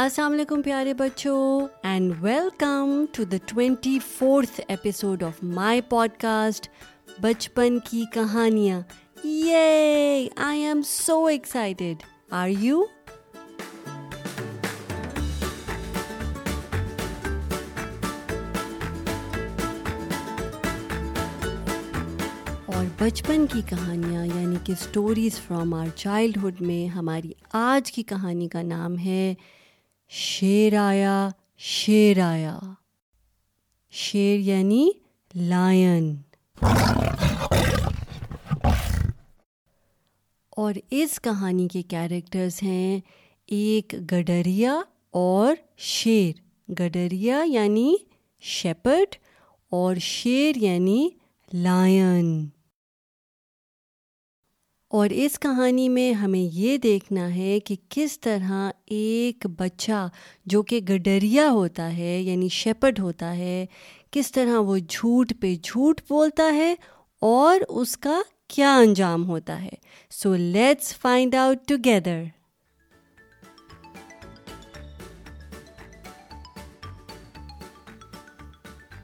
السلام علیکم پیارے بچوں and welcome to the twenty fourth episode of my podcast Bachpan ki Kahaniyan I am so excited are you اور بچپن کی کہانیاں یعنی کہ اسٹوریز فرام آر چائلڈہڈ میں ہماری آج کی کہانی کا نام ہے شیر آیا شیر آیا شیر یعنی لائن اور اس کہانی کے کیریکٹرز ہیں ایک گڈریا اور شیر گڈریا یعنی شیپرڈ اور شیر یعنی لائن اور اس کہانی میں ہمیں یہ دیکھنا ہے کہ کس طرح ایک بچہ جو کہ گڈریا ہوتا ہے یعنی شیپڈ ہوتا ہے کس طرح وہ جھوٹ پہ جھوٹ بولتا ہے اور اس کا کیا انجام ہوتا ہے so let's find out together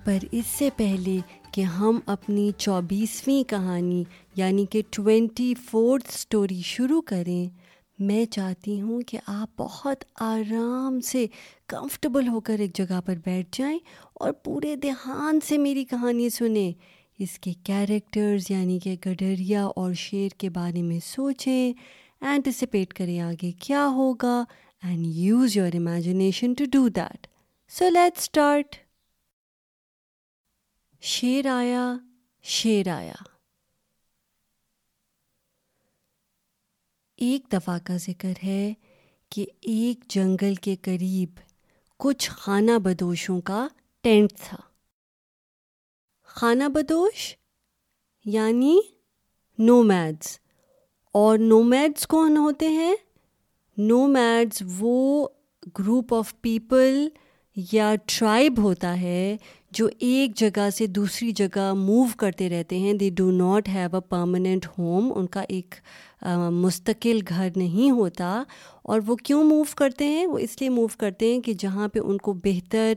پر اس سے پہلے کہ ہم اپنی چوبیسویں کہانی یعنی کہ ٹوینٹی فورتھ اسٹوری شروع کریں میں چاہتی ہوں کہ آپ بہت آرام سے کمفرٹیبل ہو کر ایک جگہ پر بیٹھ جائیں اور پورے دھیان سے میری کہانی سنیں اس کے کیریکٹرز یعنی کہ گڈریا اور شیر کے بارے میں سوچیں اینٹیسپیٹ کریں آگے کیا ہوگا and use your imagination to do that so let start شیر آیا شیر آیا ایک دفعہ کا ذکر ہے کہ ایک جنگل کے قریب کچھ خانہ بدوشوں کا ٹینٹ تھا خانہ بدوش یعنی نو اور نو کون ہوتے ہیں نو وہ گروپ آف پیپل یا ٹرائب ہوتا ہے جو ایک جگہ سے دوسری جگہ موو کرتے رہتے ہیں they do not have a permanent home ان کا ایک مستقل گھر نہیں ہوتا اور وہ کیوں موو کرتے ہیں وہ اس لیے موو کرتے ہیں کہ جہاں پہ ان کو بہتر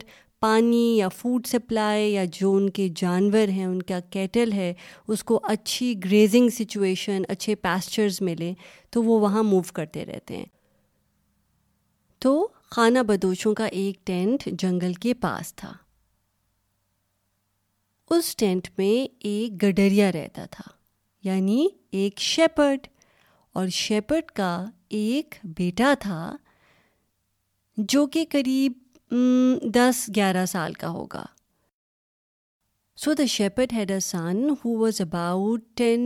پانی یا فوڈ سپلائی یا جو ان کے جانور ہیں ان کا کیٹل ہے اس کو اچھی گریزنگ سچویشن اچھے پیسچرز ملے تو وہ وہاں موو کرتے رہتے ہیں تو خانہ بدوشوں کا ایک ٹینٹ جنگل کے پاس تھا اس ٹینٹ میں ایک گڈریا رہتا تھا یعنی ایک شیپرڈ اور شیپرڈ کا ایک بیٹا تھا جو کہ قریب دس گیارہ سال کا ہوگا so the shepherd had a son who was about ten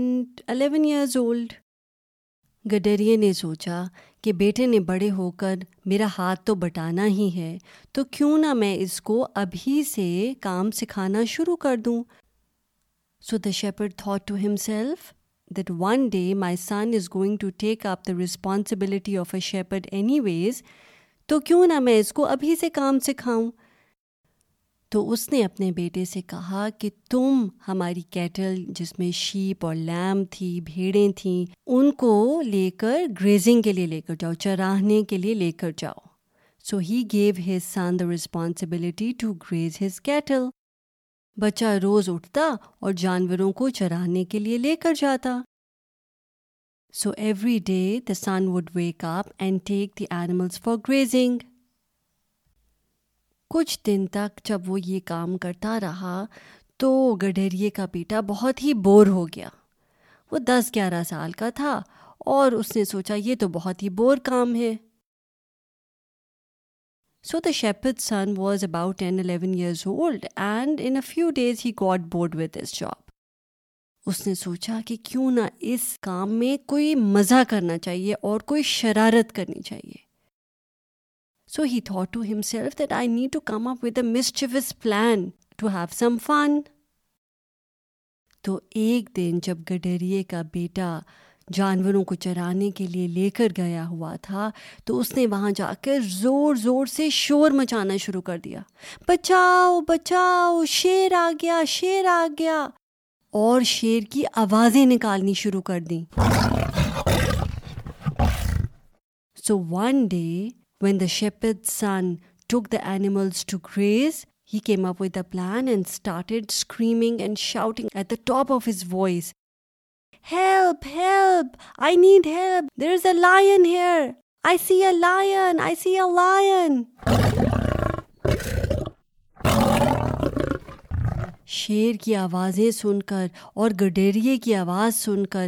eleven years old گڈریے نے سوچا کہ بیٹے نے بڑے ہو کر میرا ہاتھ تو بٹانا ہی ہے تو کیوں نہ میں اس کو ابھی سے کام سکھانا شروع کر دوں so the shepherd thought to himself that one day my son is going to take up the responsibility of a shepherd anyways تو کیوں نہ میں اس کو ابھی سے کام سکھاؤں تو اس نے اپنے بیٹے سے کہا کہ تم ہماری کیٹل جس میں شیپ اور لیم تھی بھیڑیں تھیں ان کو لے کر گریزنگ کے لیے لے کر جاؤ چراہنے کے لیے لے کر جاؤ so he gave his son the responsibility to graze his cattle بچہ روز اٹھتا اور جانوروں کو چراہنے کے لیے لے کر جاتا so every day the son would wake up and take the animals for grazing کچھ دن تک جب وہ یہ کام کرتا رہا تو گڈھیریے کا بیٹا بہت ہی بور ہو گیا وہ دس گیارہ سال کا تھا اور اس نے سوچا یہ تو بہت ہی بور کام ہے so the chef son was about ten eleven years old and in a few days he got bored with this job اس نے سوچا کہ کیوں نہ اس کام میں کوئی مزہ کرنا چاہیے اور کوئی شرارت کرنی چاہیے so he thought to himself that I need to come up a mischievous plan to have some fun تو ایک دن جب گڈریے کا بیٹا جانوروں کو چرانے کے لیے لے کر گیا ہوا تھا تو اس نے وہاں جا کر زور زور سے شور مچانا شروع کر دیا بچاؤ بچاؤ شیر آ گیا شیر آ گیا اور شیر کی آوازیں نکالنی شروع کر دیں so one day when the shepherd's son took the animals to graze, he came up with a plan and started screaming and shouting at the top of his voice. Help! Help! I need help! There is a lion here! I see a lion! I see a lion! شیر کی آوازیں سن کر اور گڈیریے کی آواز سن کر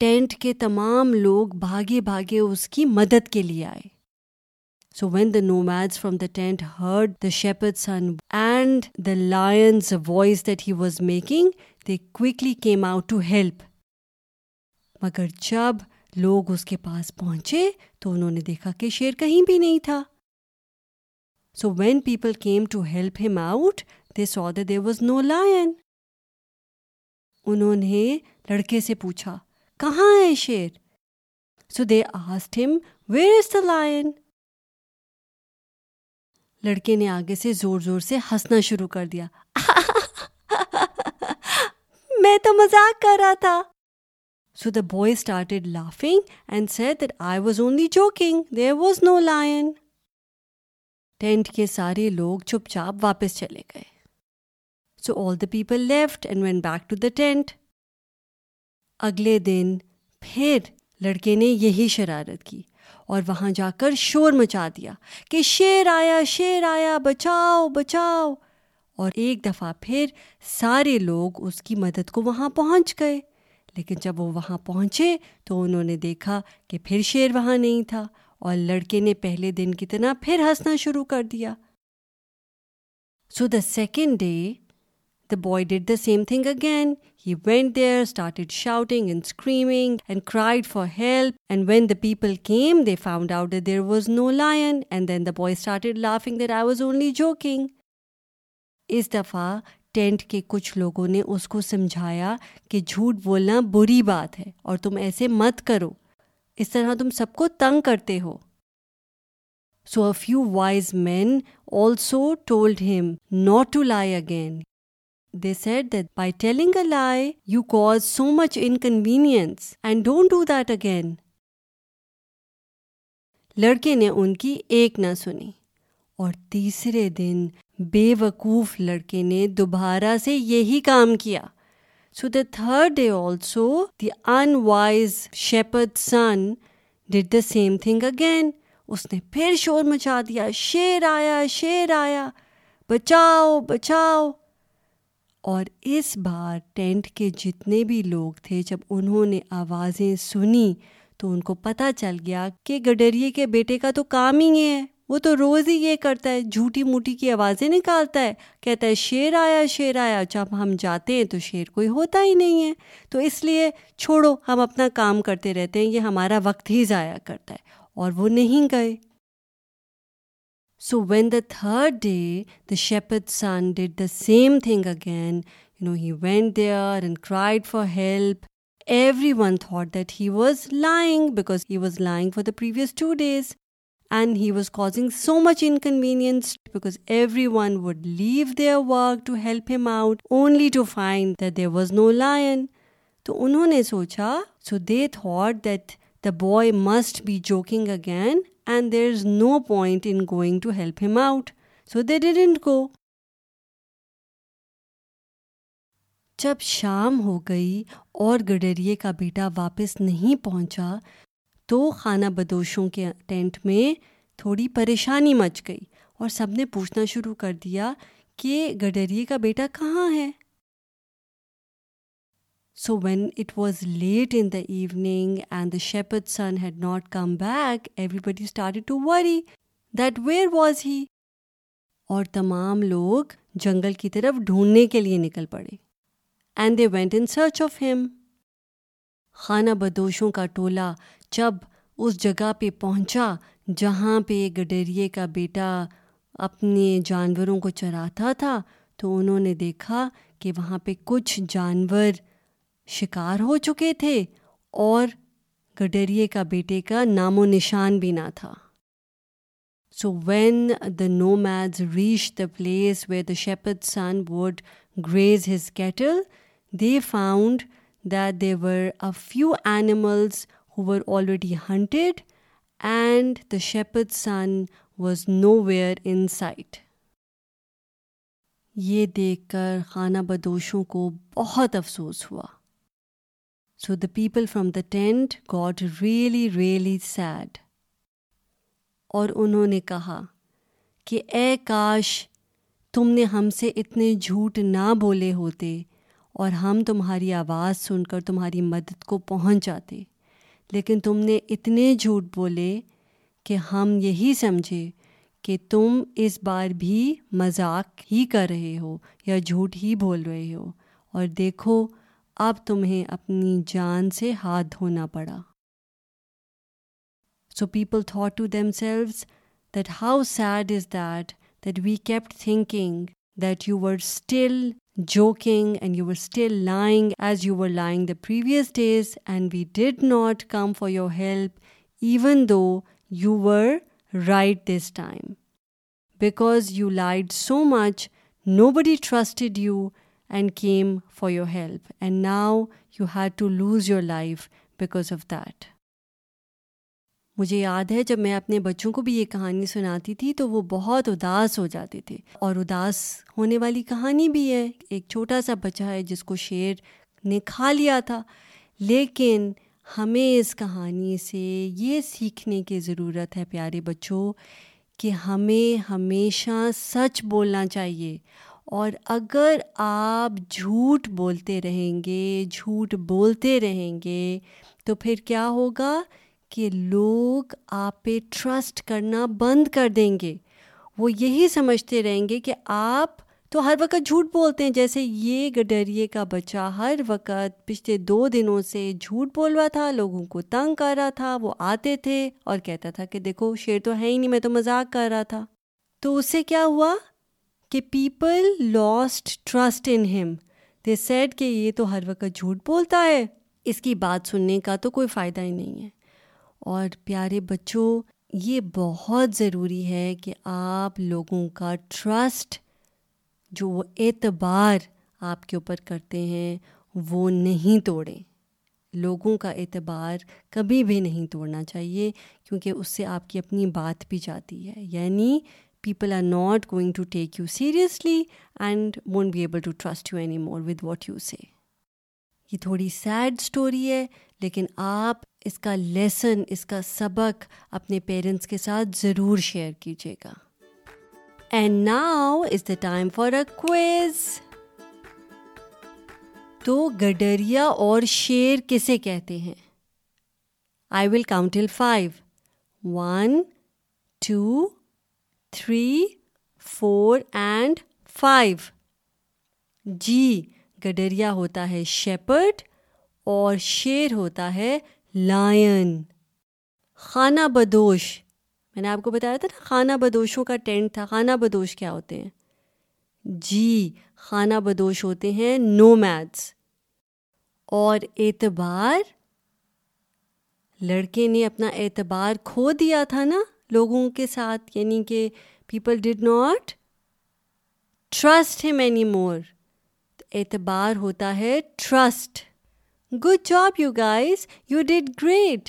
tent کے تمام لوگ بھاگے بھاگے اس کی مدد کے لیے آئے So when the the the nomads from tent heard shepherd's son and lion's voice that he was making, they quickly came out to help. مگر جب لوگ اس کے پاس پہنچے تو انہوں نے دیکھا کہ شیر کہیں بھی نہیں تھا so when people came to help him out they so they was no lion انہوں نے لڑکے سے پوچھا کہاں ہے شیر سو دے آسٹ ہم ویئر از دا لائن لڑکے نے آگے سے زور زور سے ہنسنا شروع کر دیا میں تو مزاق کر رہا تھا so the boy started laughing and that I was only joking there was no lion tent کے سارے لوگ چپ چاپ واپس چلے گئے so all the people left and went back to the tent اگلے دن پھر لڑکے نے یہی شرارت کی اور وہاں جا کر شور مچا دیا کہ شیر آیا شیر آیا بچاؤ بچاؤ اور ایک دفعہ پھر سارے لوگ اس کی مدد کو وہاں پہنچ گئے لیکن جب وہ وہاں پہنچے تو انہوں نے دیکھا کہ پھر شیر وہاں نہیں تھا اور لڑکے نے پہلے دن کی طرح پھر ہنسنا شروع کر دیا so the second day was did the same thing the there help when the I out no lion اس دفعہ ٹینٹ کے کچھ لوگوں نے اس کو سمجھایا کہ جھوٹ بولنا بری بات ہے اور تم ایسے مت کرو اس طرح تم سب کو تنگ کرتے ہو so few wise men also told him not to lie again set by telling a lie you cause so much inconvenience and don't do that again لڑکے نے ان کی ایک نہ سنی اور تیسرے دن بے وقوف لڑکے نے دوبارہ سے یہی کام کیا so the third day also the in wise unwise son did the same thing again اس نے پھر شور مچا دیا شیر آیا شیر آیا بچاؤ بچاؤ اور اس بار ٹینٹ کے جتنے بھی لوگ تھے جب انہوں نے آوازیں سنی تو ان کو پتہ چل گیا کہ گڈریے کے بیٹے کا تو کام ہی یہ ہے وہ تو روز ہی یہ کرتا ہے جھوٹی موٹی کی آوازیں نکالتا ہے کہتا ہے شیر آیا شیر آیا جب ہم جاتے ہیں تو شیر کوئی ہوتا ہی نہیں ہے تو اس لیے چھوڑو ہم اپنا کام کرتے رہتے ہیں یہ ہمارا وقت ہی ضائع کرتا ہے اور وہ نہیں گئے So when the third day, the shepherd's son did the same thing again. He went there and cried for help. Everyone thought that he was lying because he was lying for the previous 2 days. And he was causing so much inconvenience because everyone would leave their work to help him out only to find that there was no lion. So they thought that the boy must be joking again and there is no point in going to help him out so that I'd go جب شام ہو گئی اور گڈریے کا بیٹا واپس نہیں پہنچا تو خانہ بدوشوں کے ٹینٹ میں تھوڑی پریشانی مچ گئی اور سب نے پوچھنا شروع کر دیا کہ گڈریے کا بیٹا کہاں ہے so when it was late not evening and son had not come back every was he اور تمام لوگ جنگل کی طرف ڈھونڈنے کے لیے نکل پڑے and they went in search of him خانہ بدوشوں کا ٹولہ جب اس جگہ پہ پہنچا جہاں پہ گڈیریے کا بیٹا اپنے جانوروں کو چراتا تھا تو انہوں نے دیکھا کہ وہاں پہ کچھ جانور شکار ہو چکے تھے اور گڈریے کا بیٹے کا نام و نشان بھی نہ تھا سو when the nomads reach the place where the shepherd's son would graze his cattle they found that they were a few animals who were already hunted and the shepherd's son was nowhere in sight یہ دیکھ کر خانہ بدوشوں کو بہت افسوس ہوا so the people from the tent got really really sad اور انہوں نے کہا کہ اے کاش تم نے ہم سے اتنے جھوٹ نہ بولے ہوتے اور ہم تمہاری آواز سن کر تمہاری مدد کو پہنچ جاتے لیکن تم نے اتنے جھوٹ بولے کہ ہم یہی سمجھے کہ تم اس بار بھی مذاق ہی کر رہے ہو یا جھوٹ ہی بول رہے ہو اور دیکھو اب تمہیں اپنی جان سے ہاتھ دھونا پڑا so people thought to themselves that how sad is that that we kept thinking that you were still joking and you were still lying as you were lying the previous days and we did not come for your help even though you were right this time because you lied so much nobody trusted you and came for your help and now you have to lose your life because of that مجھے یاد ہے جب میں اپنے بچوں کو بھی یہ کہانی سناتی تھی تو وہ بہت اداس ہو جاتے تھے اور اداس ہونے والی کہانی بھی ہے ایک چھوٹا سا بچہ ہے جس کو شیر نے کھا لیا تھا لیکن ہمیں اس کہانی سے یہ سیکھنے کی ضرورت ہے پیارے بچوں کہ ہمیں ہمیشہ سچ بولنا چاہیے اور اگر آپ جھوٹ بولتے رہیں گے جھوٹ بولتے رہیں گے تو پھر کیا ہوگا کہ لوگ آپ پہ ٹرسٹ کرنا بند کر دیں گے وہ یہی سمجھتے رہیں گے کہ آپ تو ہر وقت جھوٹ بولتے ہیں جیسے یہ گڈریے کا بچہ ہر وقت پچھلے دو دنوں سے جھوٹ بول رہا تھا لوگوں کو تنگ کر رہا تھا وہ آتے تھے اور کہتا تھا کہ دیکھو شیر تو ہے ہی نہیں میں تو مذاق کر رہا تھا تو اس سے کیا ہوا کہ پیپل لاسٹ ٹرسٹ ان ہم دے سیڈ کہ یہ تو ہر وقت جھوٹ بولتا ہے اس کی بات سننے کا تو کوئی فائدہ ہی نہیں ہے اور پیارے بچوں یہ بہت ضروری ہے کہ آپ لوگوں کا ٹرسٹ جو وہ اعتبار آپ کے اوپر کرتے ہیں وہ نہیں توڑیں لوگوں کا اعتبار کبھی بھی نہیں توڑنا چاہیے کیونکہ اس سے آپ کی اپنی بات بھی جاتی ہے یعنی people are not going to take you seriously and won't be able to trust you what you say یہ تھوڑی سیڈ اسٹوری ہے لیکن آپ اس کا لیسن اس کا سبق اپنے پیرنٹس کے ساتھ ضرور شیئر کیجیے گا and now is the time for a quiz تو گڈریا اور شیر کسے کہتے ہیں I will count till five one two three four and five جی گڈریا ہوتا ہے شیپرڈ اور شیر ہوتا ہے لائن خانہ بدوش میں نے آپ کو بتایا تھا نا خانہ بدوشوں کا ٹینٹ تھا خانہ بدوش کیا ہوتے ہیں جی خانہ بدوش ہوتے ہیں نو میتھس اور اعتبار لڑکے نے اپنا اعتبار کھو دیا تھا نا لوگوں کے ساتھ یعنی کہ پیپل ڈڈ ناٹ ٹرسٹ ہم مینی مور اعتبار ہوتا ہے trust good job you guys you great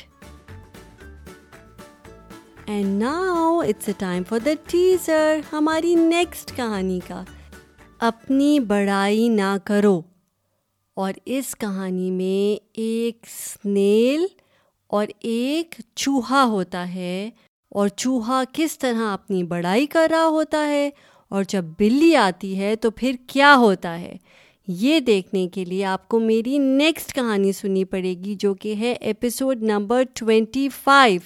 and now it's a time for the teacher ہماری نیکسٹ کہانی کا اپنی بڑائی نہ کرو اور اس کہانی میں ایک اسنیل اور ایک چوہا ہوتا ہے اور چوہا کس طرح اپنی بڑائی کر رہا ہوتا ہے اور جب بلی آتی ہے تو پھر کیا ہوتا ہے یہ دیکھنے کے لیے آپ کو میری نیکسٹ کہانی سننی پڑے گی جو کہ ہے ایپیسوڈ نمبر ٹوینٹی فائیو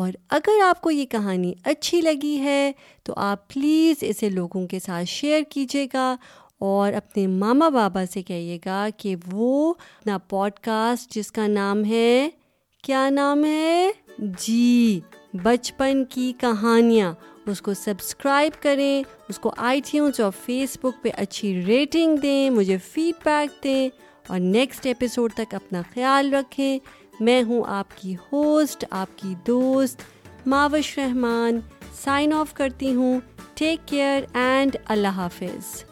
اور اگر آپ کو یہ کہانی اچھی لگی ہے تو آپ پلیز اسے لوگوں کے ساتھ شیئر کیجیے گا اور اپنے ماما بابا سے کہیے گا کہ وہ اپنا پوڈ کاسٹ جس کا نام ہے کیا نام ہے جی بچپن کی کہانیاں اس کو سبسکرائب کریں اس کو آئی ٹیونس اور فیس بک پہ اچھی ریٹنگ دیں مجھے فیڈ بیک دیں اور نیکسٹ ایپیسوڈ تک اپنا خیال رکھیں میں ہوں آپ کی ہوسٹ آپ کی دوست ماوش رحمان سائن آف کرتی ہوں ٹیک کیئر اینڈ اللہ حافظ